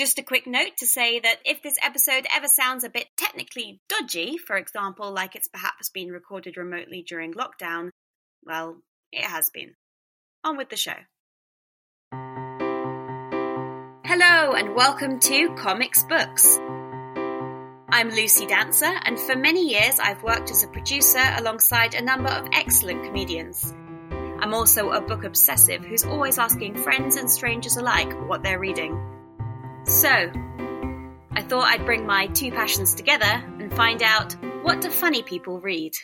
Just a quick note to say that if this episode ever sounds a bit technically dodgy, for example, like it's perhaps been recorded remotely during lockdown, well, it has been. On with the show. Hello, and welcome to Comics Books. I'm Lucy Dancer, and for many years I've worked as a producer alongside a number of excellent comedians. I'm also a book obsessive who's always asking friends and strangers alike what they're reading. So, I thought I'd bring my two passions together and find out what do funny people read.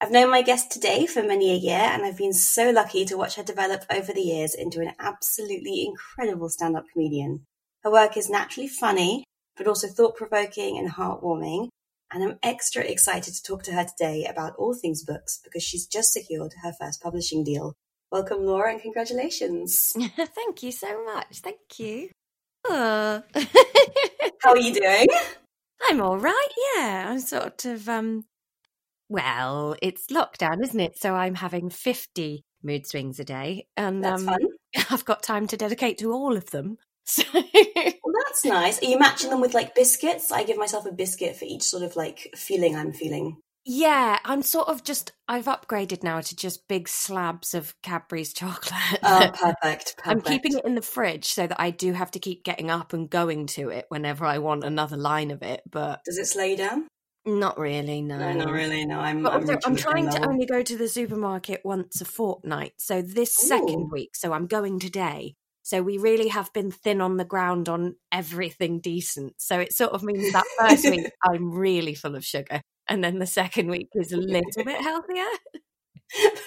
I've known my guest today for many a year, and I've been so lucky to watch her develop over the years into an absolutely incredible stand up comedian. Her work is naturally funny, but also thought provoking and heartwarming. And I'm extra excited to talk to her today about all things books because she's just secured her first publishing deal. Welcome, Laura, and congratulations. Thank you so much. Thank you. Uh. How are you doing? I'm all right. Yeah, I'm sort of um. Well, it's lockdown, isn't it? So I'm having fifty mood swings a day, and That's um, fun. I've got time to dedicate to all of them. So Well, that's nice. Are you matching them with like biscuits? I give myself a biscuit for each sort of like feeling I'm feeling. Yeah, I'm sort of just. I've upgraded now to just big slabs of Cadbury's chocolate. Oh, perfect. perfect. I'm keeping it in the fridge so that I do have to keep getting up and going to it whenever I want another line of it, but Does it slow you down? not really. No, No, not really. No, I'm. But I'm, also, I'm trying to only go to the supermarket once a fortnight. So this second week, so I'm going today. So we really have been thin on the ground on everything decent. So it sort of means that first week I'm really full of sugar, and then the second week is a little bit healthier.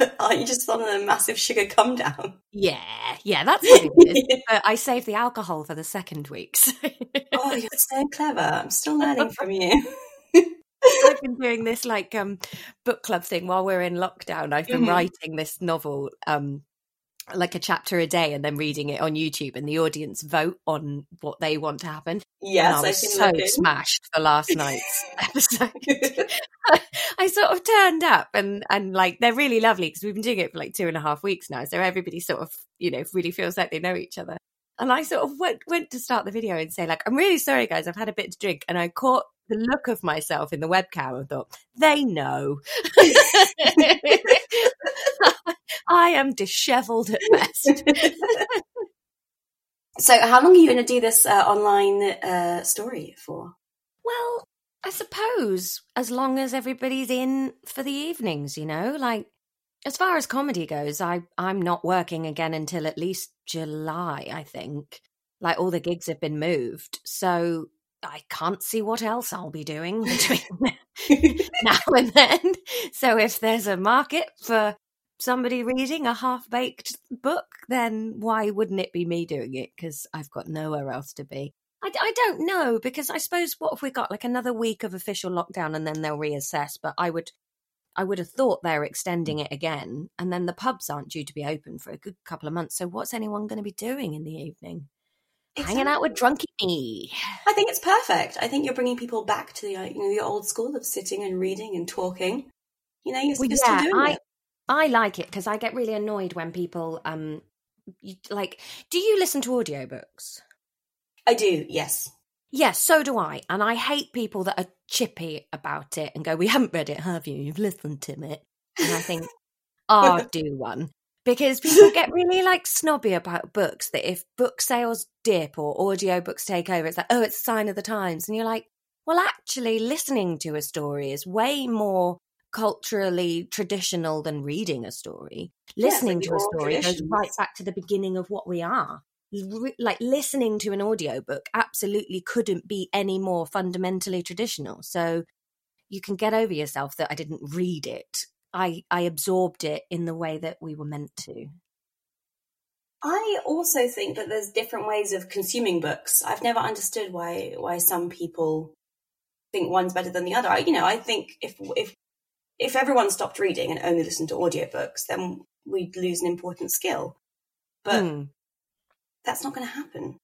Are you just on a massive sugar come down? Yeah, yeah, that's what it is. But I saved the alcohol for the second week. So oh, you're so clever. I'm still learning from you. I've been doing this like um book club thing while we're in lockdown. I've been Mhm. writing this novel um like a chapter a day and then reading it on YouTube and the audience vote on what they want to happen. Yes, and I was seen so smashed for last night's episode. I sort of turned up and and like they're really lovely because we've been doing it for like two and a half weeks now. So everybody sort of, you know, really feels like they know each other. And I sort of went went to start the video and say, like, I'm really sorry guys, I've had a bit to drink. And I caught the look of myself in the webcam and thought, they know. I am dishevelled at best. so, how long are you going to do this uh, online uh, story for? Well, I suppose as long as everybody's in for the evenings, you know, like as far as comedy goes, I I'm not working again until at least July, I think. Like all the gigs have been moved, so I can't see what else I'll be doing between now and then. So if there's a market for somebody reading a half-baked book, then why wouldn't it be me doing it? Because I've got nowhere else to be. I, I don't know because I suppose what if we got like another week of official lockdown and then they'll reassess? But I would, I would have thought they're extending it again, and then the pubs aren't due to be open for a good couple of months. So what's anyone going to be doing in the evening? Hanging out with drunky me. I think it's perfect. I think you're bringing people back to the you know the old school of sitting and reading and talking. You know, you're, Well, you're yeah, still doing I it. I like it because I get really annoyed when people um you, like. Do you listen to audiobooks? I do. Yes. Yes, so do I. And I hate people that are chippy about it and go, We haven't read it, have you? You've listened to it. And I think, Oh, do one. Because people get really like snobby about books that if book sales dip or audiobooks take over, it's like, oh, it's a sign of the times. And you're like, well, actually, listening to a story is way more culturally traditional than reading a story. Listening with to a story goes right back to the beginning of what we are re- like listening to an audiobook absolutely couldn't be any more fundamentally traditional so you can get over yourself that i didn't read it i i absorbed it in the way that we were meant to I also think that there's different ways of consuming books. I've never understood why why some people think one's better than the other. I, you know, I think if if if everyone stopped reading and only listened to audiobooks, then we'd lose an important skill. But Hmm. That's not going to happen.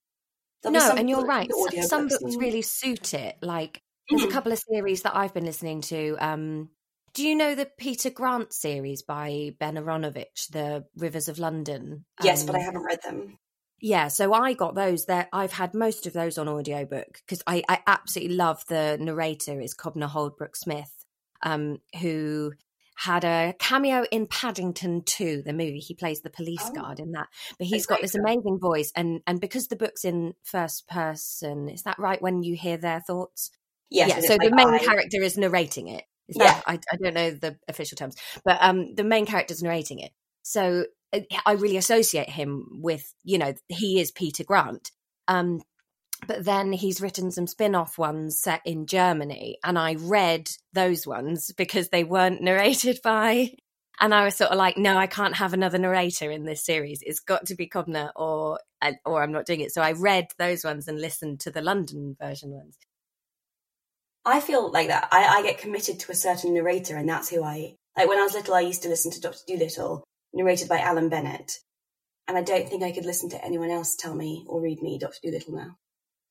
There'll no and you're right some books really suit it like there's a Mhm. couple of series that i've been listening to um do you know the peter grant series by ben Aaronovitch the rivers of london Yes, but I Um, haven't read them. yeah, so I got those there. I've had most of those on audiobook because I, I absolutely love the narrator is Kobna Holdbrook Smith, um, who had a cameo in Paddington 2, the movie. He plays the police oh. guard in that. But he's got this amazing voice and and because the book's in first person, is that right when you hear their thoughts? Yes, yeah. So the main I... character is narrating it. Is yeah. That, I, I don't know the official terms, but um, the main character's narrating it. So uh, I really associate him with, you know, he is Peter Grant. Um, but then he's written some spin-off ones set in Germany, and I read those ones because they weren't narrated by. And I was sort of like, no, I can't have another narrator in this series. It's got to be Kobna, or uh, or I'm not doing it. So I read those ones and listened to the London version ones. I feel like that. I, I get committed to a certain narrator, and that's who I like. When I was little, I used to listen to Doctor Dolittle, narrated by Alan Bennett. And I don't think I could listen to anyone else tell me or read me Doctor Dolittle now.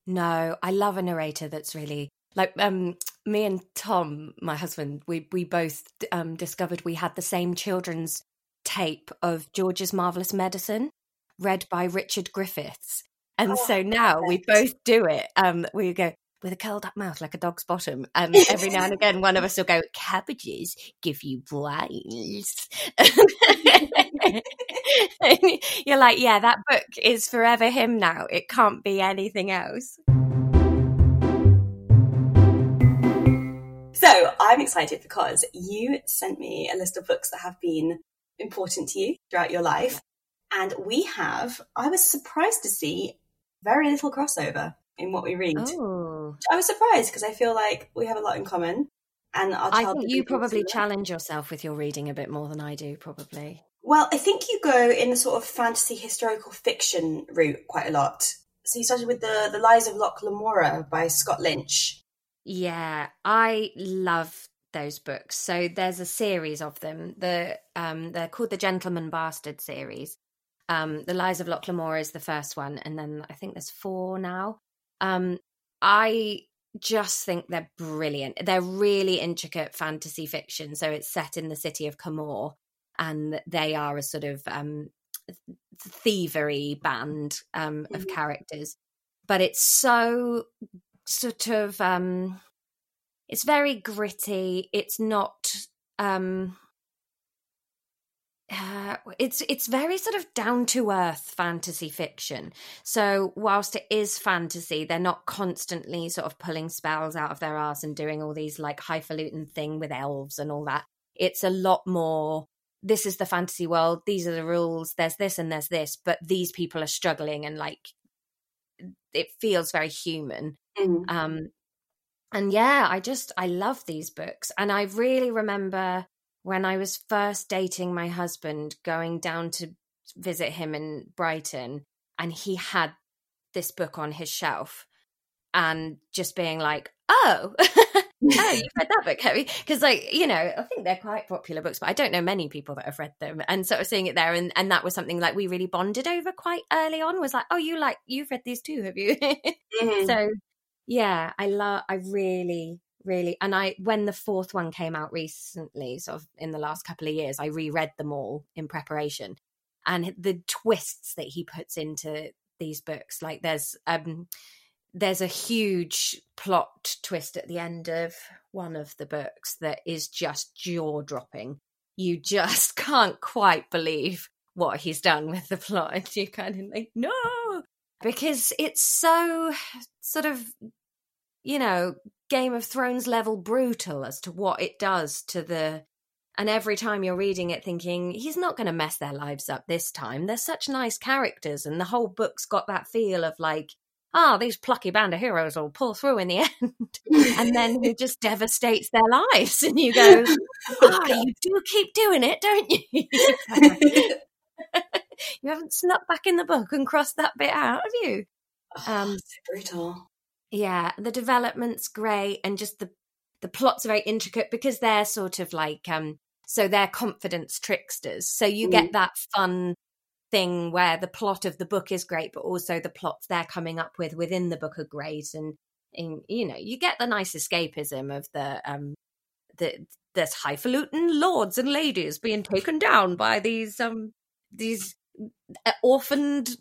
No, I love a narrator that's really like um me and Tom, my husband, we we both um discovered we had the same children's tape of George's Marvelous Medicine read by Richard Griffiths. And oh, so now perfect. we both do it. Um we go with a curled up mouth like a dog's bottom. And every now and again, one of us will go, Cabbages give you brains. You're like, yeah, that book is forever him now. It can't be anything else. So I'm excited because you sent me a list of books that have been important to you throughout your life. And we have, I was surprised to see very little crossover in what we read. Oh. I was surprised because I feel like we have a lot in common. And I think you probably challenge yourself with your reading a bit more than I do, probably. Well, I think you go in the sort of fantasy historical fiction route quite a lot. So you started with the the Lies of Locke Lamora by Scott Lynch. Yeah, I love those books. So there's a series of them. The um they're called the Gentleman Bastard series. Um, the Lies of Locke Lamora is the first one, and then I think there's four now. Um, I just think they're brilliant. They're really intricate fantasy fiction. So it's set in the city of Camorr, and they are a sort of um, thievery band um, of mm-hmm. characters. But it's so sort of um, it's very gritty. It's not um, uh, it's it's very sort of down to earth fantasy fiction. So whilst it is fantasy, they're not constantly sort of pulling spells out of their ass and doing all these like highfalutin thing with elves and all that. It's a lot more. This is the fantasy world. These are the rules. There's this and there's this, but these people are struggling and like it feels very human. Mm. Um, and yeah, I just I love these books, and I really remember when I was first dating my husband, going down to visit him in Brighton, and he had this book on his shelf, and just being like, "Oh, oh, you've read that book, have you?" Because, like, you know, I think they're quite popular books, but I don't know many people that have read them. And sort of seeing it there, and and that was something like we really bonded over quite early on. Was like, "Oh, you like you've read these too, have you?" mm-hmm. So, yeah, I love. I really really and i when the fourth one came out recently sort of in the last couple of years i reread them all in preparation. And the twists that he puts into these books like there's um there's a huge plot twist at the end of one of the books that is just jaw dropping you just can't quite believe what he's done with the plot. And you kind of like no! Because it's so sort of you know Game of Thrones level brutal as to what it does to the. And every time you're reading it, thinking, he's not going to mess their lives up this time. They're such nice characters. And the whole book's got that feel of like, ah, oh, these plucky band of heroes will pull through in the end. and then he just devastates their lives. And you go, oh, you do keep doing it, don't you? you haven't snuck back in the book and crossed that bit out, have you? Oh, um, brutal. Yeah, the development's great and just the the plots are very intricate because they're sort of like um so they're confidence tricksters. So you mm. get that fun thing where the plot of the book is great, but also the plots they're coming up with within the book are great, and, and you know you get the nice escapism of the um the there's highfalutin lords and ladies being taken down by these um these uh, orphaned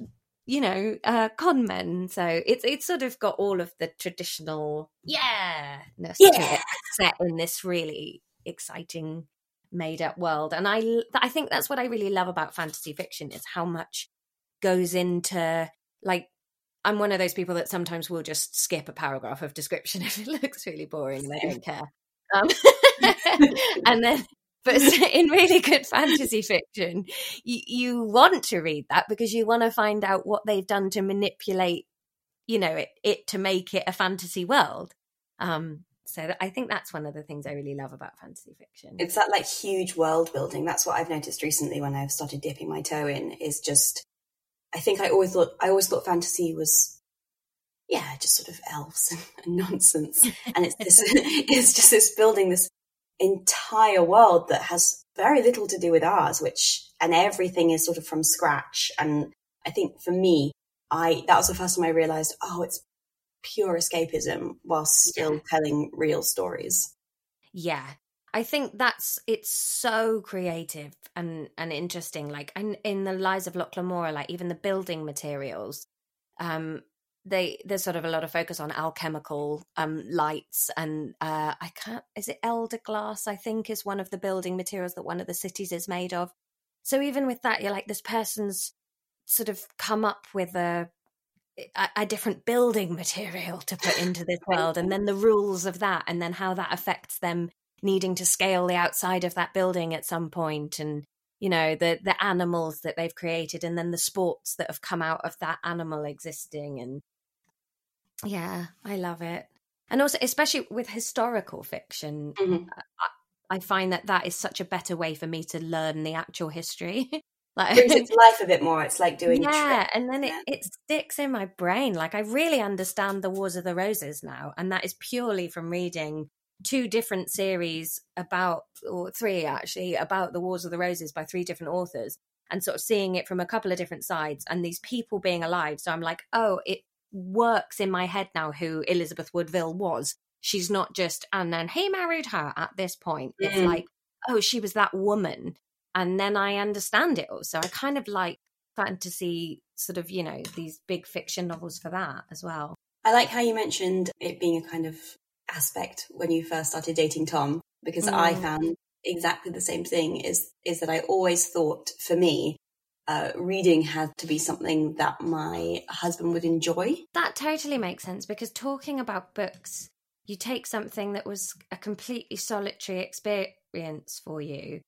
you know, uh, con men. So it's it's sort of got all of the traditional yeah yeah. to it set in this really exciting made up world. And I I think that's what I really love about fantasy fiction is how much goes into like I'm one of those people that sometimes will just skip a paragraph of description if it looks really boring and I don't care. Um, and then but in really good fantasy fiction, you, you want to read that because you want to find out what they've done to manipulate, you know, it, it to make it a fantasy world. Um, so I think that's one of the things I really love about fantasy fiction. It's that like huge world building. That's what I've noticed recently when I've started dipping my toe in. Is just, I think I always thought I always thought fantasy was yeah, just sort of elves and, and nonsense. And it's this, it's just this building this entire world that has very little to do with ours, which, and everything is sort of from scratch. And I think for me, I, that was the first time I realized, oh, it's pure escapism while still yeah. telling real stories. Yeah. I think that's it's so creative and and interesting. Like in, in the Lies of Locke Lamora, like even the building materials, um, they there's sort of a lot of focus on alchemical um, lights and uh, I can't is it elder glass I think is one of the building materials that one of the cities is made of. So even with that, you're like this person's sort of come up with a a, a different building material to put into this world, and then the rules of that, and then how that affects them needing to scale the outside of that building at some point, and you know the the animals that they've created and then the sports that have come out of that animal existing and yeah, I love it. And also, especially with historical fiction, mm-hmm. I, I, find that that is such a better way for me to learn the actual history. like, brings it to life a bit more. It's like doing yeah, and then it, it sticks in my brain. Like I really understand the Wars of the Roses now, and that is purely from reading two different series about, or three actually, about the Wars of the Roses by three different authors, and sort of seeing it from a couple of different sides, and these people being alive. So I'm like, oh, it works in my head now who Elizabeth Woodville was. She's not just, and then he married her at this point. It's mm. like, oh, she was that woman. And then I understand it also. I kind of like fantasy, sort of, you know, these big fiction novels for that as well. I like how you mentioned it being a kind of aspect when you first started dating Tom, because mm. I found exactly the same thing is is that I always thought for me uh, reading had to be something that my husband would enjoy. That totally makes sense because talking about books, you take something that was a completely solitary experience for you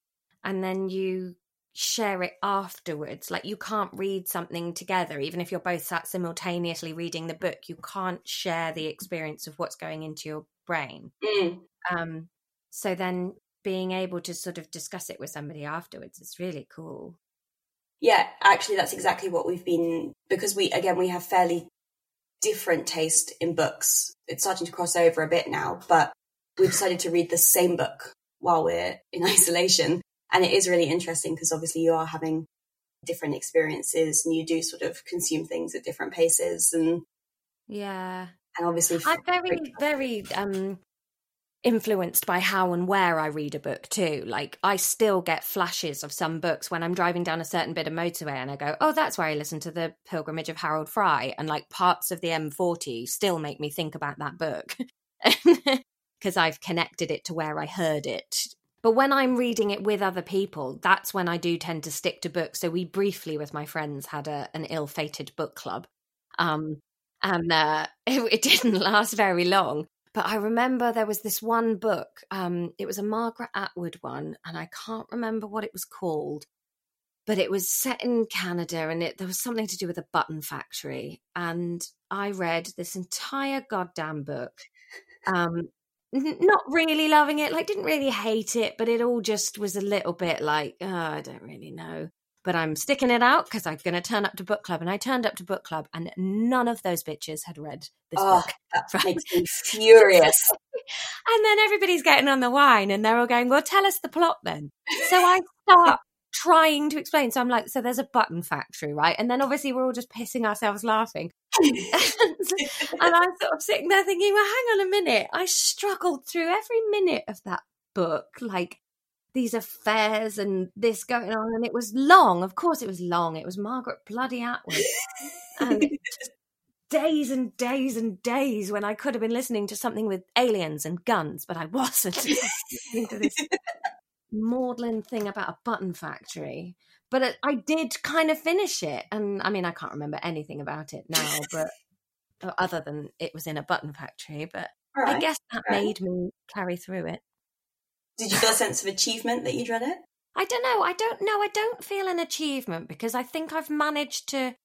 and then you share it afterwards. Like you can't read something together, even if you're both sat simultaneously reading the book, you can't share the experience of what's going into your brain. Mm. Um, so then being able to sort of discuss it with somebody afterwards is really cool. Yeah, actually, that's exactly what we've been because we again we have fairly different taste in books. It's starting to cross over a bit now, but we've decided to read the same book while we're in isolation, and it is really interesting because obviously you are having different experiences and you do sort of consume things at different paces and yeah and obviously i'm very very um influenced by how and where I read a book too. Like I still get flashes of some books when I'm driving down a certain bit of motorway and I go, "Oh, that's where I listened to the Pilgrimage of Harold Fry," and like parts of the M40 still make me think about that book because I've connected it to where I heard it. But when I'm reading it with other people, that's when I do tend to stick to books. So we briefly, with my friends, had a, an ill-fated book club. Um, and uh, it, it, didn't last very long but I remember there was this one book. Um, it was a Margaret Atwood one, and I can't remember what it was called. But it was set in Canada, and it there was something to do with a button factory. And I read this entire goddamn book. Um, not really loving it, like didn't really hate it, but it all just was a little bit like, oh, I don't really know but I'm sticking it out because I'm going to turn up to book club. And I turned up to book club, and none of those bitches had read this oh, book. That makes me furious. and then everybody's getting on the wine, and they're all going, "Well, tell us the plot then." So I start trying to explain. So I'm like, "So there's a button factory, right?" And then obviously we're all just pissing ourselves laughing. and, I'm sort of sitting there thinking, "Well, hang on a minute. I struggled through every minute of that book, like." These affairs and this going on, and it was long. Of course, it was long. It was Margaret bloody Atwood, and days and days and days when I could have been listening to something with aliens and guns, but I wasn't into this maudlin thing about a button factory. But it, I did kind of finish it, and I mean, I can't remember anything about it now, but uh, other than it was in a button factory. But right. I guess that right. made me carry through it. Did you feel a sense of achievement that you'd read it? I don't know. I don't know. I don't feel an achievement because I think I've managed to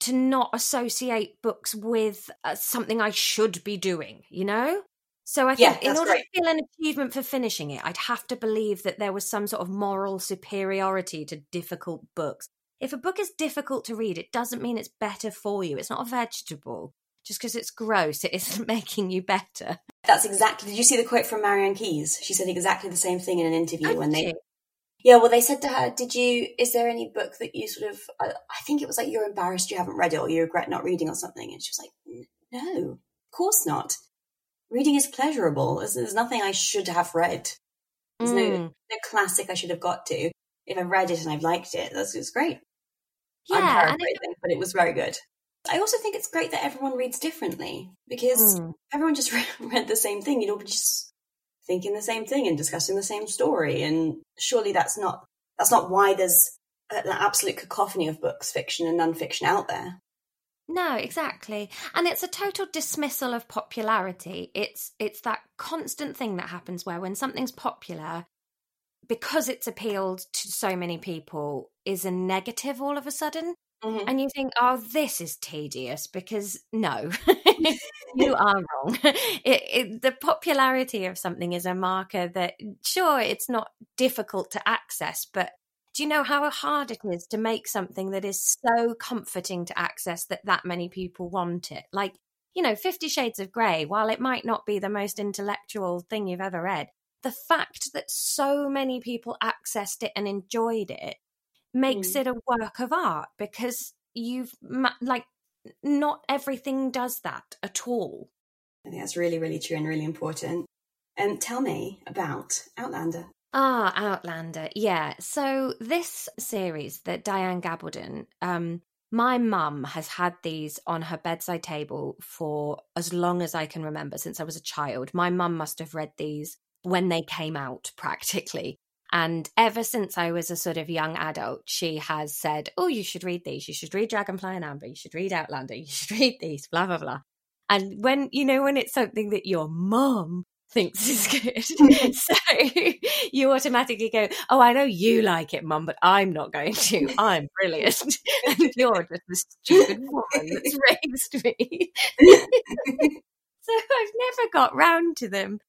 to not associate books with uh, something I should be doing, you know? So I think yeah, in order great. to feel an achievement for finishing it, I'd have to believe that there was some sort of moral superiority to difficult books. If a book is difficult to read, it doesn't mean it's better for you. It's not a vegetable. Just because it's gross, it isn't making you better. That's exactly. Did you see the quote from Marianne Keyes? She said exactly the same thing in an interview when they yeah, well, they said to her, "Did you? Is there any book that you sort of? I, I think it was like you're embarrassed you haven't read it or you regret not reading or something." And she was like, "No, of course not. Reading is pleasurable. There's, there's nothing I should have read. There's mm. no no classic I should have got to. If I've read it and I've liked it, that's it's great. Yeah, I'm paraphrasing, it, but it was very good. I also think it's great that everyone reads differently because mm. everyone just read the same thing. You'd all just thinking the same thing and discussing the same story. And surely that's not that's not why there's an absolute cacophony of books, fiction and non-fiction out there. No, exactly. And it's a total dismissal of popularity. It's it's that constant thing that happens where when something's popular because it's appealed to so many people is a negative all of a sudden. Mm-hmm. And you think, oh, this is tedious because no, you are wrong. It, it, the popularity of something is a marker that, sure, it's not difficult to access, but do you know how hard it is to make something that is so comforting to access that that many people want it? Like, you know, Fifty Shades of Grey, while it might not be the most intellectual thing you've ever read, the fact that so many people accessed it and enjoyed it makes mm. it a work of art because you've like not everything does that at all. I think that's really, really true and really important. And um, tell me about Outlander. Ah, Outlander. Yeah. So this series that Diana Gabaldon, um, my mum has had these on her bedside table for as long as I can remember, since I was a child. My mum must have read these when they came out, practically. And ever since I was a sort of young adult, she has said, Oh, you should read these. You should read Dragonfly in Amber. You should read Outlander. You should read these, blah, blah, blah. And when, you know, when it's something that your mum thinks is good, so you automatically go, Oh, I know you like it, mum, but I'm not going to. I'm brilliant. and you're just a stupid woman that's raised me. so I've never got round to them.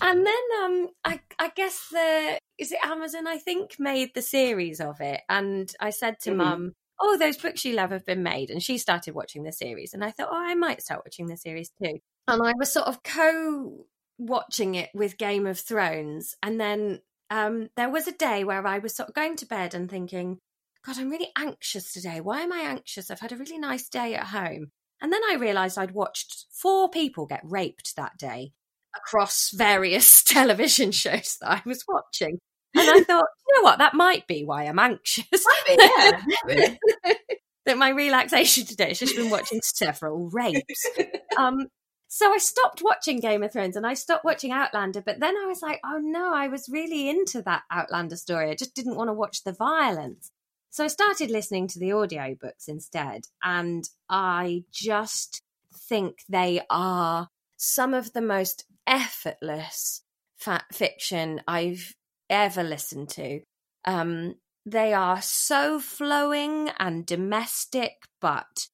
And then um I I guess the is it Amazon I think made the series of it and I said to mm-hmm. mum oh those books you love have been made and she started watching the series and I thought oh I might start watching the series too. And I was sort of co watching it with Game of Thrones and then um there was a day where I was sort of going to bed and thinking god I'm really anxious today. Why am I anxious? I've had a really nice day at home. And then I realized I'd watched four people get raped that day across various television shows that I was watching. And I thought, you know what, that might be why I'm anxious. Might be, yeah. that my relaxation today has just been watching several rapes. Um, so I stopped watching Game of Thrones and I stopped watching Outlander, but then I was like, oh no, I was really into that Outlander story. I just didn't want to watch the violence. So I started listening to the audiobooks instead, and I just think they are some of the most effortless fiction I've ever listened to. Um, they are so flowing and domestic, but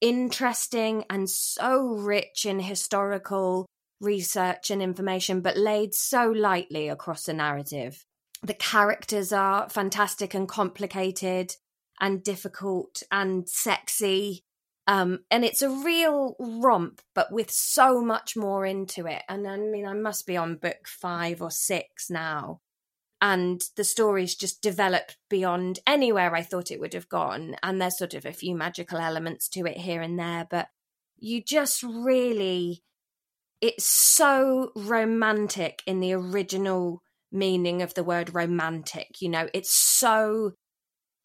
interesting and so rich in historical research and information, but laid so lightly across a narrative. The characters are fantastic and complicated and difficult and sexy um, and it's a real romp, but with so much more into it. And I mean, I must be on book five or six now. And the story's just developed beyond anywhere I thought it would have gone. And there's sort of a few magical elements to it here and there, but you just really, it's so romantic in the original meaning of the word romantic. You know, it's so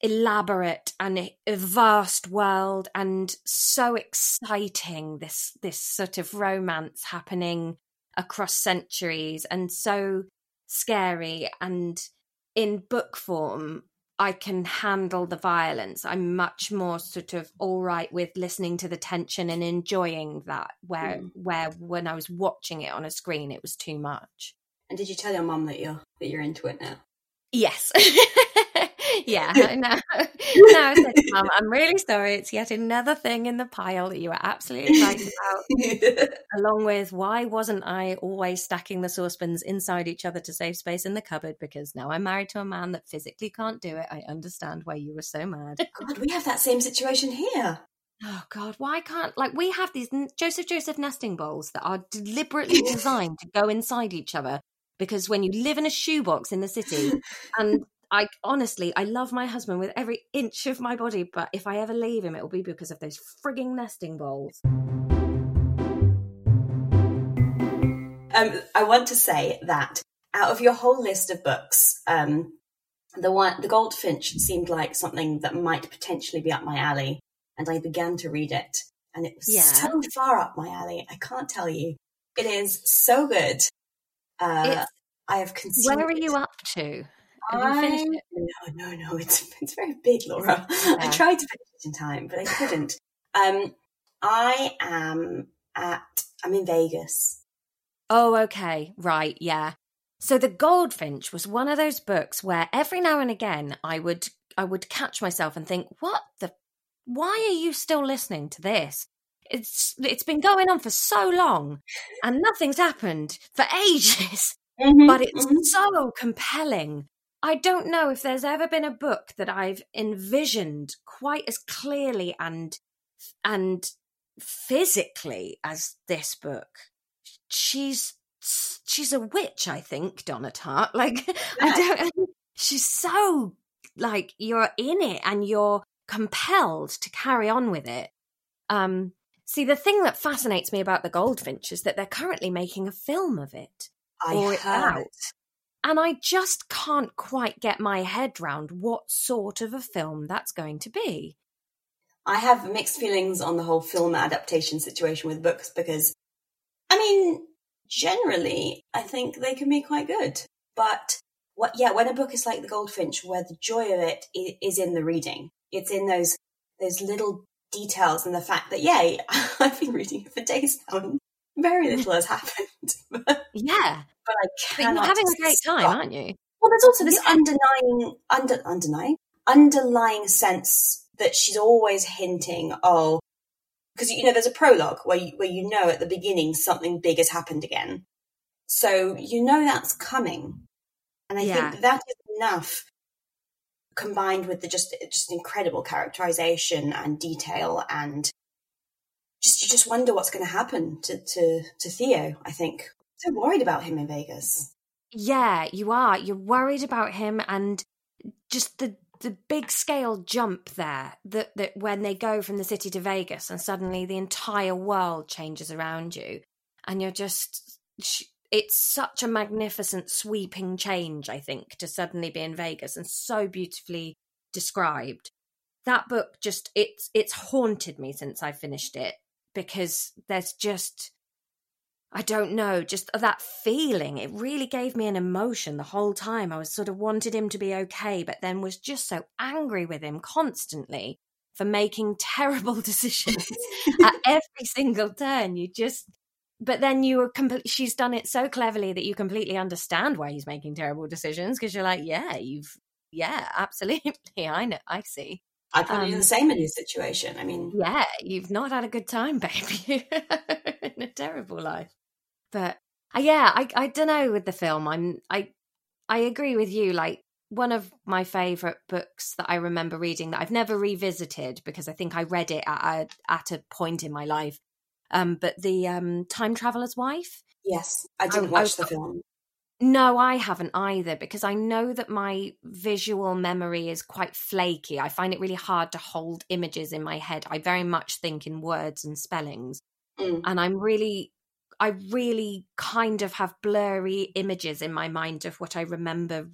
elaborate and a vast world and so exciting this this sort of romance happening across centuries and so scary and in book form I can handle the violence. I'm much more sort of all right with listening to the tension and enjoying that. Where mm. where when I was watching it on a screen, it was too much. And did you tell your mum that you're that you're into it now? Yes. yeah, I know. no, I said, Mum, I'm really sorry. It's yet another thing in the pile that you were absolutely right about. Along with why wasn't I always stacking the saucepans inside each other to save space in the cupboard? Because now I'm married to a man that physically can't do it. I understand why you were so mad. Oh God, we have that same situation here. Oh God, why can't like we have these Joseph Joseph nesting bowls that are deliberately designed to go inside each other because when you live in a shoebox in the city and I honestly, I love my husband with every inch of my body, but if I ever leave him, it will be because of those frigging nesting bowls. Um, I want to say that out of your whole list of books, um, the one, the Goldfinch seemed like something that might potentially be up my alley, and I began to read it, and it was yeah. so far up my alley. I can't tell you. It is so good. Uh, I have consumed. Where are you up to? I, no, no, no. It's it's very big, Laura. Yeah. I tried to finish it in time, but I couldn't. Um, I am at. I'm in Vegas. Oh, okay, right, yeah. So the Goldfinch was one of those books where every now and again I would I would catch myself and think, "What the? Why are you still listening to this? It's it's been going on for so long, and nothing's happened for ages." Mm-hmm, but it's mm-hmm. so compelling I don't know if there's ever been a book that I've envisioned quite as clearly and and physically as this book. She's she's a witch, I think, Donna Tartt. Like I don't she's so like you're in it and you're compelled to carry on with it. Um see the thing that fascinates me about the Goldfinch is that they're currently making a film of it. I or heard. Out. And I just can't quite get my head round what sort of a film that's going to be. I have mixed feelings on the whole film adaptation situation with books because, I mean, generally, I think they can be quite good. But what, yeah, when a book is like The Goldfinch, where the joy of it is in the reading, it's in those those little details and the fact that, yeah, I've been reading it for days now and very little has happened. yeah. But I cannot. But you're having a great time, aren't you? Well, there's also this yeah. underlying, under, underlying, underlying sense that she's always hinting, oh, because you know, there's a prologue where you, where you know at the beginning something big has happened again, so you know that's coming, and I yeah. think that is enough combined with the just just incredible characterization and detail and just you just wonder what's going to happen to, to to Theo. I think so worried about him in Vegas. Yeah, you are. You're worried about him, and just the the big scale jump there that that when they go from the city to Vegas, and suddenly the entire world changes around you, and you're just. It's such a magnificent sweeping change, I think, to suddenly be in Vegas and so beautifully described. That book just it's it's haunted me since I finished it because there's just I don't know, just that feeling. It really gave me an emotion the whole time. I was sort of wanted him to be okay, but then was just so angry with him constantly for making terrible decisions at every single turn. You just, but then you were complete. She's done it so cleverly that you completely understand why he's making terrible decisions because you're like, yeah, you've, yeah, absolutely. I know, I see. I'd probably um, do the same in your situation. I mean, yeah, you've not had a good time, baby, in a terrible life. But uh, yeah, I I don't know with the film. I'm I I agree with you. Like one of my favorite books that I remember reading that I've never revisited because I think I read it at a, at a point in my life. Um, but the um, Time Traveler's Wife. Yes, I didn't I, watch I, the film. No, I haven't either because I know that my visual memory is quite flaky. I find it really hard to hold images in my head. I very much think in words and spellings. Mm. And I'm really I really kind of have blurry images in my mind of what I remember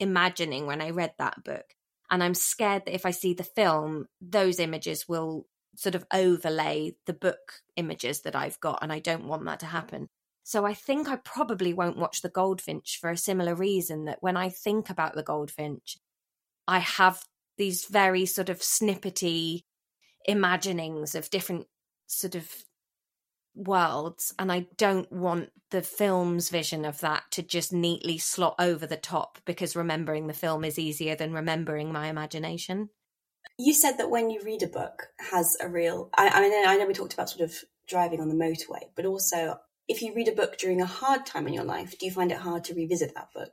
imagining when I read that book. And I'm scared that if I see the film, those images will sort of overlay the book images that I've got. And I don't want that to happen. So I think I probably won't watch The Goldfinch for a similar reason that when I think about The Goldfinch, I have these very sort of snippety imaginings of different sort of worlds and I don't want the film's vision of that to just neatly slot over the top because remembering the film is easier than remembering my imagination. You said that when you read a book has a real I, I mean I know we talked about sort of driving on the motorway, but also if you read a book during a hard time in your life, do you find it hard to revisit that book?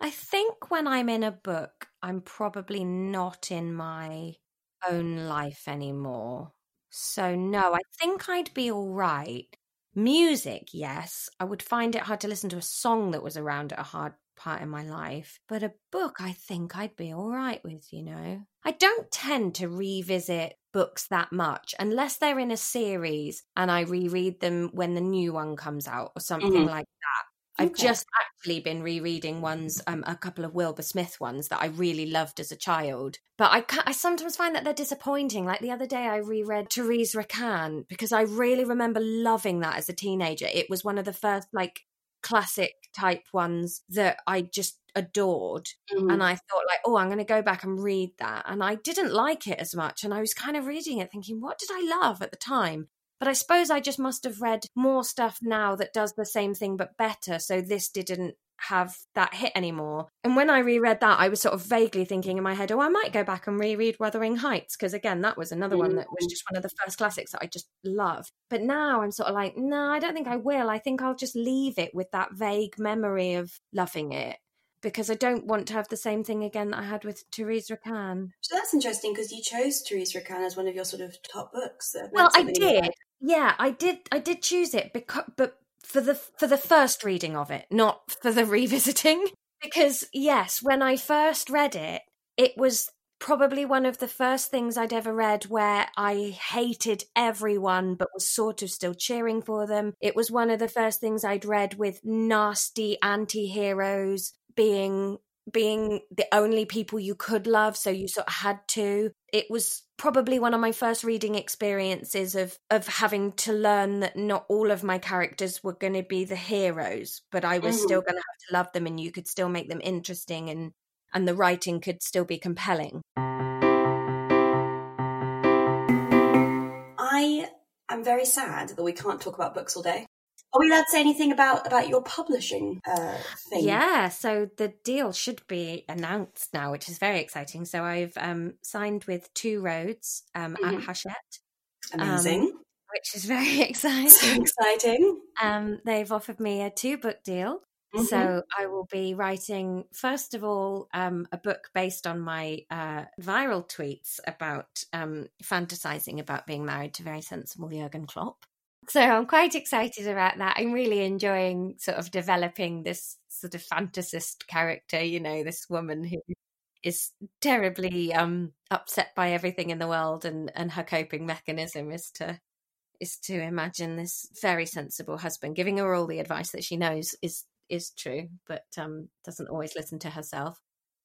I think when I'm in a book, I'm probably not in my own life anymore. So, no, I think I'd be all right. Music, yes. I would find it hard to listen to a song that was around at a hard part in my life. But a book, I think I'd be all right with, you know. I don't tend to revisit books that much unless they're in a series and I reread them when the new one comes out or something mm-hmm. like that. I've okay. just actually been rereading ones, um, a couple of Wilbur Smith ones that I really loved as a child. But I, I sometimes find that they're disappointing. Like the other day, I reread Therese Raquin because I really remember loving that as a teenager. It was one of the first like classic type ones that I just adored. Mm. And I thought, like, oh, I'm going to go back and read that. And I didn't like it as much. And I was kind of reading it thinking, what did I love at the time? But I suppose I just must have read more stuff now that does the same thing but better. So this didn't have that hit anymore. And when I reread that, I was sort of vaguely thinking in my head, oh, I might go back and reread Wuthering Heights, because again, that was another one that was mm. just one of the first classics that I just loved. But now I'm sort of like, no, I don't think I will. I think I'll just leave it with that vague memory of loving it. Because I don't want to have the same thing again that I had with Therese Raquin. So that's interesting because you chose Therese Raquin as one of your sort of top books. Well, I did. Yeah, I did. I did choose it because, but for the for the first reading of it, not for the revisiting. Because yes, when I first read it, it was probably one of the first things I'd ever read where I hated everyone but was sort of still cheering for them. It was one of the first things I'd read with nasty anti-heroes being being the only people you could love, so you sort of had to. It was probably one of my first reading experiences of of having to learn that not all of my characters were going to be the heroes, but I was mm. still going to have to love them, and you could still make them interesting, and and the writing could still be compelling. I am very sad that we can't talk about books all day. Are we allowed to say anything about about your publishing uh, thing? Yeah, so the deal should be announced now, which is very exciting. So I've um, signed with Two Roads um, mm-hmm. at Hachette. Amazing. Um, which is very exciting. So exciting. Um, they've offered me a two book deal. Mm-hmm. So I will be writing, first of all, um, a book based on my uh, viral tweets about um, fantasizing about being married to very sensible Jurgen Klopp. So I'm quite excited about that. I'm really enjoying sort of developing this sort of fantasist character, you know, this woman who is terribly um upset by everything in the world and and her coping mechanism is to is to imagine this very sensible husband giving her all the advice that she knows is is true but um doesn't always listen to herself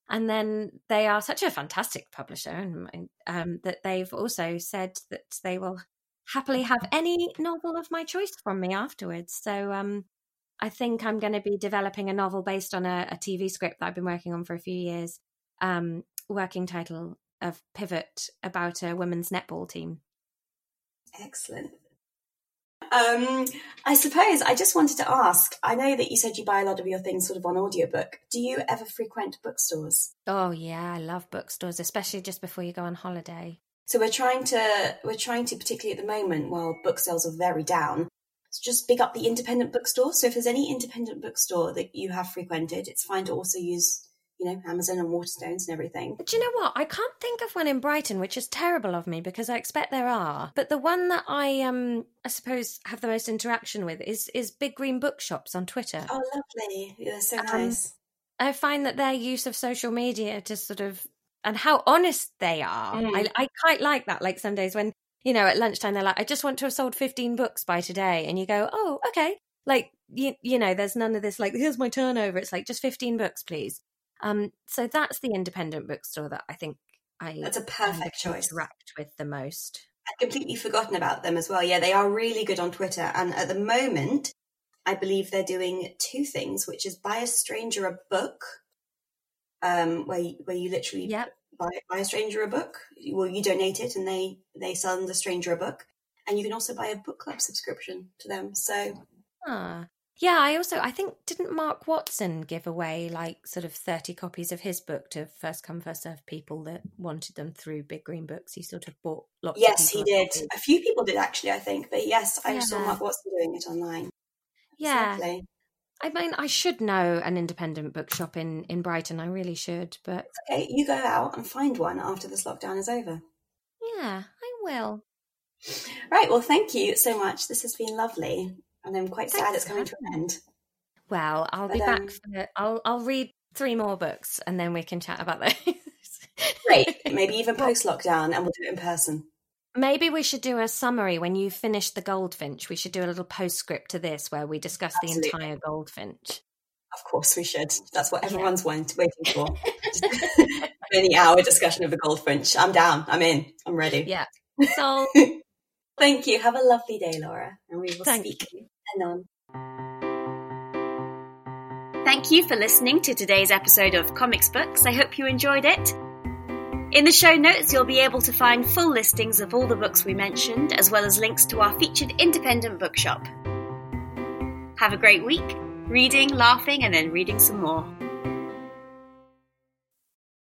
and then they are such a fantastic publisher and um, that they've also said that they will happily have any novel of my choice from me afterwards. So um, I think I'm going to be developing a novel based on a, a, TV script that I've been working on for a few years. Um, working title of Pivot about a women's netball team. Excellent. Um, I suppose I just wanted to ask. I know that you said you buy a lot of your things sort of on audiobook. Do you ever frequent bookstores? Oh yeah, I love bookstores, especially just before you go on holiday. So we're trying to we're trying to particularly at the moment while book sales are very down, just big up the independent bookstore. So if there's any independent bookstore that you have frequented, it's fine to also use you know, Amazon and Waterstones and everything. Do you know what? I can't think of one in Brighton, which is terrible of me because I expect there are. But the one that I um I suppose have the most interaction with is is Big Green Bookshops on Twitter. Oh, lovely! They're so um, nice. I find that their use of social media to sort of and how honest they are. Mm. I, I quite like that. Like some days when you know, at lunchtime, they're like, I just want to have sold 15 books by today. And you go, oh, okay. Like, you, you know, there's none of this, like, here's my turnover. It's like, just 15 books, please. Um, so that's the independent bookstore that I think I that's a perfect choice. Interact with the most. I'd completely forgotten about them as well. Yeah, they are really good on Twitter, and at the moment, I believe they're doing two things, which is buy a stranger a book, um, where you, where you literally yep. buy, buy a stranger a book. Well, you donate it, and they they sell the stranger a book, and you can also buy a book club subscription to them. So, ah, yeah, I also I think didn't Mark Watson give away like sort of thirty copies of his book to first come first serve people that wanted them through Big Green Books. He sort of bought lots. Yes, he did. A few people did actually, I think, but yes, I yeah. saw Mark Watson doing it online. Yeah. I mean, I should know an independent bookshop in in Brighton. I really should, but okay, you go out and find one after this lockdown is over. Yeah, I will. Right. Well, thank you so much. This has been lovely and I'm quite Thanks sad it's coming to an end. Well, I'll but, be back um, for I'll I'll read three more books and then we can chat about those. Great. Maybe even post lockdown and we'll do it in person. Maybe we should do a summary when you finish the Goldfinch. We should do a little postscript to this where we discuss Absolutely. the entire Goldfinch. Of course, we should. That's what everyone's yeah. waiting for. Any hour discussion of the Goldfinch. I'm down. I'm in. I'm ready. Yeah. So, thank you. Have a lovely day, Laura, and we will thank speak. You on. Thank you for listening to today's episode of Comics Books. I hope you enjoyed it. In the show notes, you'll be able to find full listings of all the books we mentioned, as well as links to our featured independent bookshop. Have a great week, reading, laughing, and then reading some more.